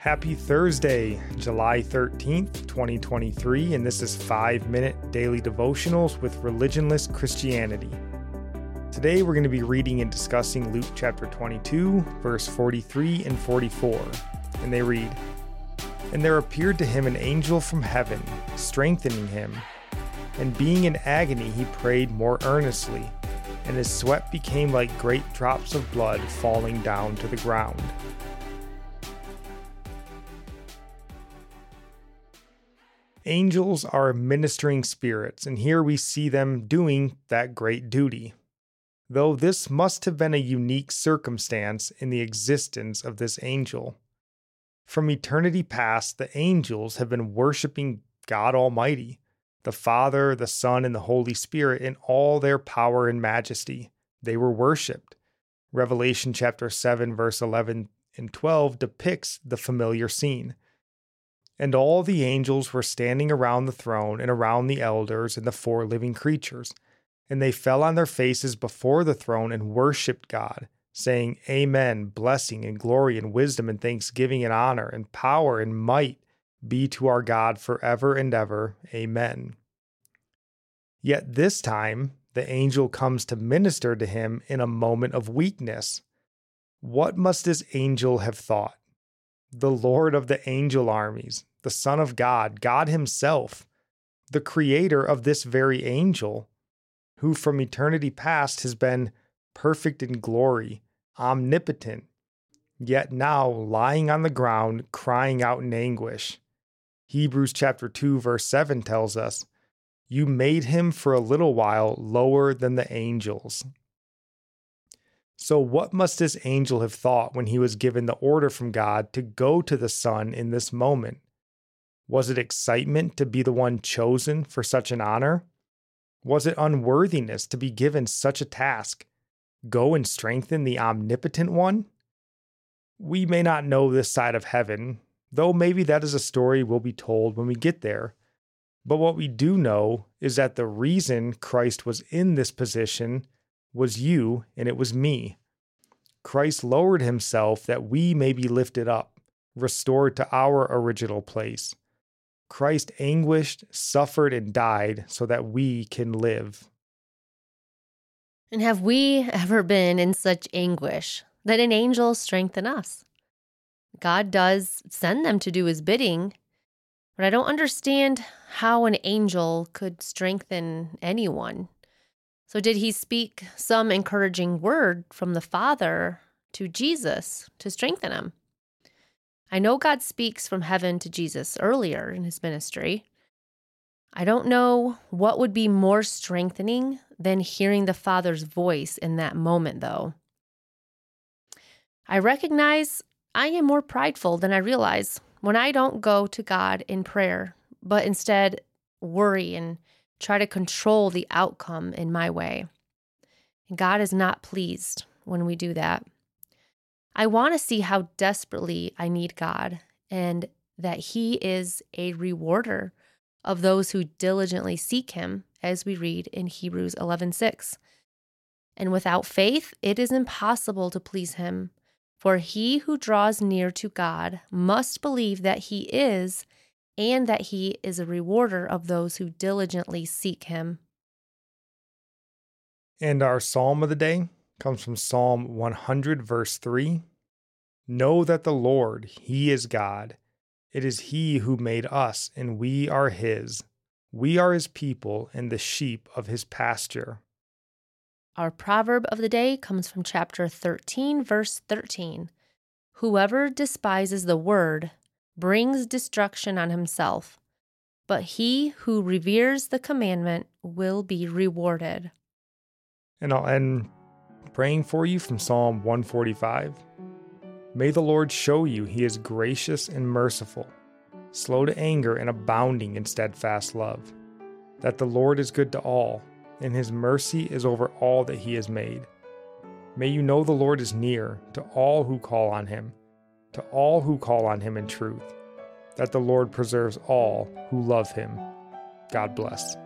Happy Thursday, July 13th, 2023, and this is 5 Minute Daily Devotionals with Religionless Christianity. Today we're going to be reading and discussing Luke chapter 22, verse 43 and 44. And they read And there appeared to him an angel from heaven, strengthening him. And being in agony, he prayed more earnestly, and his sweat became like great drops of blood falling down to the ground. Angels are ministering spirits, and here we see them doing that great duty though this must have been a unique circumstance in the existence of this angel. From eternity past, the angels have been worshiping God Almighty, the Father, the Son, and the Holy Spirit in all their power and majesty. They were worshiped. Revelation chapter 7, verse 11 and 12 depicts the familiar scene. And all the angels were standing around the throne and around the elders and the four living creatures and they fell on their faces before the throne and worshiped God, saying, Amen, blessing and glory and wisdom and thanksgiving and honor and power and might be to our God forever and ever. Amen. Yet this time, the angel comes to minister to him in a moment of weakness. What must this angel have thought? The Lord of the angel armies, the Son of God, God Himself, the creator of this very angel, who from eternity past has been perfect in glory, omnipotent, yet now lying on the ground, crying out in anguish. Hebrews chapter 2 verse 7 tells us, "You made him for a little while lower than the angels." So what must this angel have thought when he was given the order from God to go to the Son in this moment? Was it excitement to be the one chosen for such an honor? Was it unworthiness to be given such a task? Go and strengthen the omnipotent one? We may not know this side of heaven, though maybe that is a story we'll be told when we get there. But what we do know is that the reason Christ was in this position was you and it was me. Christ lowered himself that we may be lifted up, restored to our original place. Christ anguished, suffered, and died so that we can live. And have we ever been in such anguish that an angel strengthen us? God does send them to do his bidding, but I don't understand how an angel could strengthen anyone. So, did he speak some encouraging word from the Father to Jesus to strengthen him? I know God speaks from heaven to Jesus earlier in his ministry. I don't know what would be more strengthening than hearing the Father's voice in that moment, though. I recognize I am more prideful than I realize when I don't go to God in prayer, but instead worry and try to control the outcome in my way. And God is not pleased when we do that. I want to see how desperately I need God and that He is a rewarder of those who diligently seek Him, as we read in Hebrews 11 6. And without faith, it is impossible to please Him. For he who draws near to God must believe that He is, and that He is a rewarder of those who diligently seek Him. And our psalm of the day comes from Psalm 100, verse 3. Know that the Lord, He is God. It is He who made us, and we are His. We are His people and the sheep of His pasture. Our proverb of the day comes from chapter 13, verse 13. Whoever despises the word brings destruction on himself, but he who reveres the commandment will be rewarded. And I'll end praying for you from Psalm 145. May the Lord show you he is gracious and merciful, slow to anger and abounding in steadfast love, that the Lord is good to all, and his mercy is over all that he has made. May you know the Lord is near to all who call on him, to all who call on him in truth, that the Lord preserves all who love him. God bless.